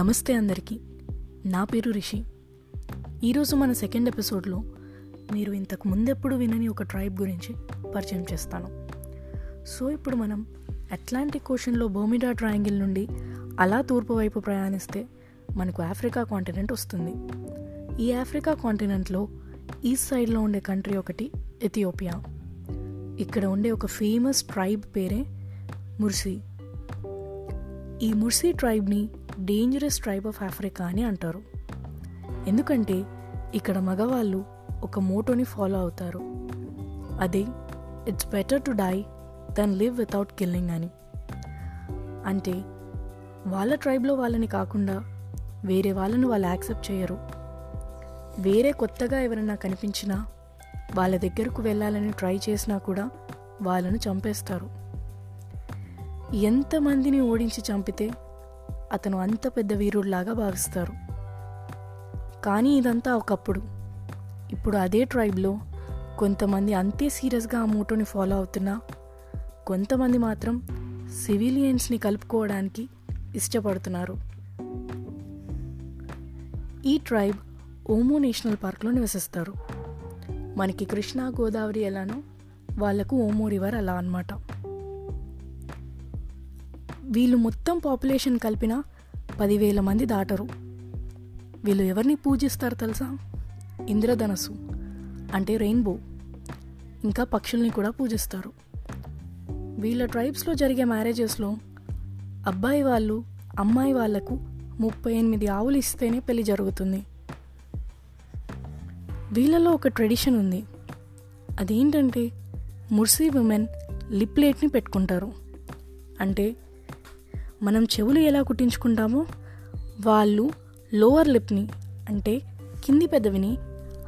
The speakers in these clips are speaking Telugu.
నమస్తే అందరికీ. నా పేరు రిషి. ఈరోజు మన సెకండ్ ఎపిసోడ్లో మీరు ఇంతకు ముందెప్పుడు వినని ఒక ట్రైబ్ గురించి పరిచయం చేస్తాను. సో ఇప్పుడు మనం అట్లాంటిక్ ఓషన్లో బోమిడా ట్రయాంగిల్ నుండి అలా తూర్పు వైపు ప్రయాణిస్తే మనకు ఆఫ్రికా కాంటినెంట్ వస్తుంది. ఈ ఆఫ్రికా కాంటినెంట్లో ఈస్ట్ సైడ్లో ఉండే కంట్రీ ఒకటి ఎథియోపియా. ఇక్కడ ఉండే ఒక ఫేమస్ ట్రైబ్ పేరే ముర్సీ. ఈ ముర్సీ ట్రైబ్ని డేంజరస్ ట్రైబ్ ఆఫ్ ఆఫ్రికా అని అంటారు. ఎందుకంటే ఇక్కడ మగవాళ్ళు ఒక మోటోని ఫాలో అవుతారు. అదే it's better to die than live without killing అని. అంటే వాళ్ళ ట్రైబ్లో వాళ్ళని కాకుండా వేరే వాళ్ళను వాళ్ళు యాక్సెప్ట్ చేయరు. వేరే కొత్తగా ఎవరైనా కనిపించినా వాళ్ళ దగ్గరకు వెళ్ళాలని ట్రై చేసినా కూడా వాళ్ళను చంపేస్తారు. ఎంతమందిని ఓడించి చంపితే అతను అంత పెద్ద వీరుడిలాగా భావిస్తారు. కానీ ఇదంతా ఒకప్పుడు. ఇప్పుడు అదే ట్రైబ్లో కొంతమంది అంతే సీరియస్గా ఆ మోటోని ఫాలో అవుతున్నా కొంతమంది మాత్రం సివిలియన్స్ని కలుపుకోవడానికి ఇష్టపడుతున్నారు. ఈ ట్రైబ్ ఓమో నేషనల్ పార్క్లో నివసిస్తారు. మనకి కృష్ణా గోదావరి ఎలానో వాళ్ళకు ఓమో రివర్ అలా అన్నమాట. వీళ్ళు మొత్తం పాపులేషన్ కలిపిన పదివేల మంది దాటరు. వీళ్ళు ఎవరిని పూజిస్తారు తెలుసా? ఇంద్రధనస్సు అంటే రెయిన్బో. ఇంకా పక్షుల్ని కూడా పూజిస్తారు. వీళ్ళ ట్రైబ్స్లో జరిగే మ్యారేజెస్లో అబ్బాయి వాళ్ళు అమ్మాయి వాళ్ళకు ముప్పై ఎనిమిది ఆవులు ఇస్తేనే పెళ్ళి జరుగుతుంది. వీళ్ళలో ఒక ట్రెడిషన్ ఉంది. అదేంటంటే ముర్సీ ఉమెన్ లిప్లేట్ని పెట్టుకుంటారు. అంటే మనం చెవులు ఎలా కుట్టించుకుంటామో వాళ్ళు లోవర్ లిప్ని అంటే కింది పెదవిని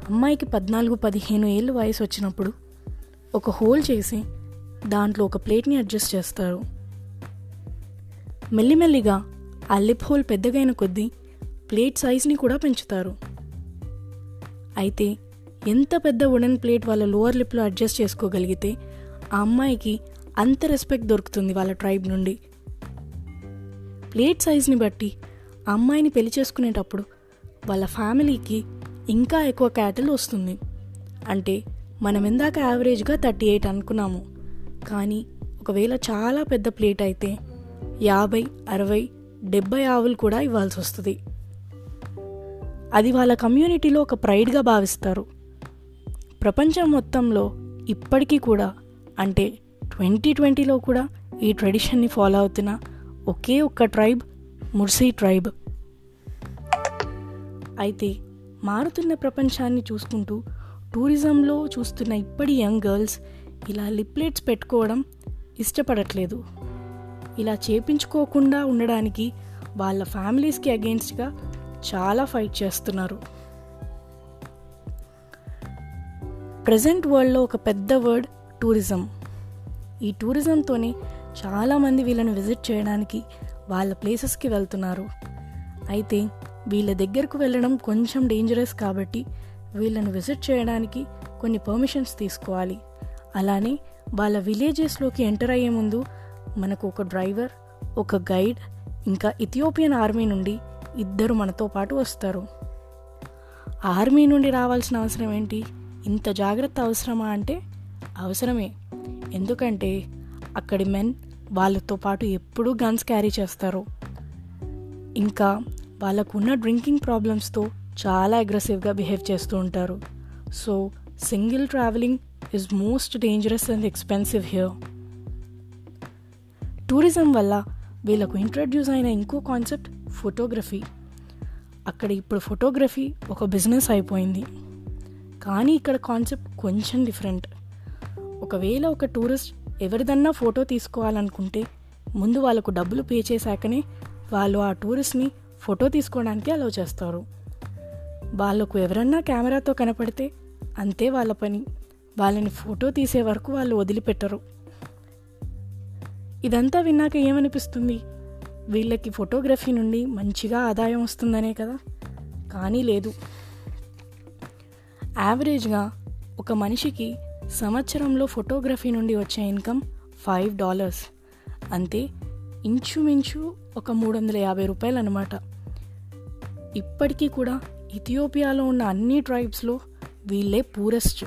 అమ్మాయికి పద్నాలుగు పదిహేను ఏళ్ళు వయసు వచ్చినప్పుడు ఒక హోల్ చేసి దాంట్లో ఒక ప్లేట్ని అడ్జస్ట్ చేస్తారు. మెల్లిమెల్లిగా ఆ లిప్ హోల్ పెద్దగైన కొద్దీ ప్లేట్ సైజ్ని కూడా పెంచుతారు. అయితే ఎంత పెద్ద వుడెన్ ప్లేట్ వాళ్ళ లోవర్ లిప్లో అడ్జస్ట్ చేసుకోగలిగితే ఆ అమ్మాయికి అంత రెస్పెక్ట్ దొరుకుతుంది వాళ్ళ ట్రైబ్ నుండి. ప్లేట్ సైజ్ని బట్టి అమ్మాయిని పెళ్ళి చేసుకునేటప్పుడు వాళ్ళ ఫ్యామిలీకి ఇంకా ఎక్కువ క్యాటిల్ వస్తుంది. అంటే మనం ఇందాక యావరేజ్గా థర్టీ ఎయిట్ అనుకున్నాము. కానీ ఒకవేళ చాలా పెద్ద ప్లేట్ అయితే యాభై అరవై డెబ్బై ఆవులు కూడా ఇవ్వాల్సి వస్తుంది. అది వాళ్ళ కమ్యూనిటీలో ఒక ప్రైడ్గా భావిస్తారు. ప్రపంచం మొత్తంలో ఇప్పటికీ కూడా అంటే ట్వంటీ ట్వంటీలో కూడా ఈ ట్రెడిషన్ని ఫాలో అవుతున్న ఒకే ఒక్క ట్రైబ్ ముర్సీ ట్రైబ్. అయితే మారుతున్న ప్రపంచాన్ని చూసుకుంటూ టూరిజంలో చూస్తున్న ఇప్పటి యంగ్ గర్ల్స్ ఇలా లిప్లెట్స్ పెట్టుకోవడం ఇష్టపడట్లేదు. ఇలా చేపించుకోకుండా ఉండడానికి వాళ్ళ ఫ్యామిలీస్కి అగెన్స్ట్గా చాలా ఫైట్ చేస్తున్నారు. ప్రజెంట్ వరల్డ్లో ఒక పెద్ద వర్డ్ టూరిజం. ఈ టూరిజంతోనే చాలామంది వీళ్ళని విజిట్ చేయడానికి వాళ్ళ ప్లేసెస్కి వెళ్తున్నారు. అయితే వీళ్ళ దగ్గరకు వెళ్ళడం కొంచెం డేంజరస్ కాబట్టి వీళ్ళని విజిట్ చేయడానికి కొన్ని పర్మిషన్స్ తీసుకోవాలి. అలానే వాళ్ళ విలేజెస్లోకి ఎంటర్ అయ్యే ముందు మనకు ఒక డ్రైవర్ ఒక గైడ్ ఇంకా ఇథియోపియన్ ఆర్మీ నుండి ఇద్దరు మనతో పాటు వస్తారు. ఆర్మీ నుండి రావాల్సిన అవసరం ఏంటి? ఇంత జాగ్రత్త అవసరమా అంటే అవసరమే. ఎందుకంటే అక్కడి మెన్ వాళ్ళతో పాటు ఎప్పుడూ గన్స్ క్యారీ చేస్తారు. ఇంకా వాళ్ళకున్న డ్రింకింగ్ ప్రాబ్లమ్స్తో చాలా అగ్రెసివ్గా బిహేవ్ చేస్తూ ఉంటారు. So single travelling is most dangerous and expensive here. Tourism వల్ల వీళ్ళకు ఇంట్రడ్యూస్ అయిన ఇంకో కాన్సెప్ట్ ఫోటోగ్రఫీ. అక్కడ ఇప్పుడు ఫోటోగ్రఫీ ఒక బిజినెస్ అయిపోయింది. కానీ ఇక్కడ కాన్సెప్ట్ కొంచెం డిఫరెంట్. ఒకవేళ ఒక టూరిస్ట్ ఎవరిదన్నా ఫోటో తీసుకోవాలనుకుంటే ముందు వాళ్ళకు డబ్బులు పే చేశాకనే వాళ్ళు ఆ టూరిస్ట్ని ఫోటో తీసుకోవడానికి అలో చేస్తారు. వాళ్ళకు ఎవరన్నా కెమెరాతో కనపడితే అంతే వాళ్ళ పని. వాళ్ళని ఫోటో తీసే వరకు వాళ్ళు వదిలిపెట్టరు. ఇదంతా విన్నాక ఏమనిపిస్తుంది? వీళ్ళకి ఫోటోగ్రఫీ నుండి మంచిగా ఆదాయం వస్తుందనే కదా? కానీ లేదు. యావరేజ్గా ఒక మనిషికి సంవత్సరంలో ఫోటోగ్రఫీ నుండి వచ్చే ఇన్కమ్ ఫైవ్ డాలర్స్. అంతే ఇంచుమించు ఒక మూడు వందల యాభై రూపాయలు అనమాట ఇప్పటికీ కూడా ఇథియోపియాలో ఉన్న అన్ని ట్రైబ్స్లో వీళ్ళే పూరెస్ట్.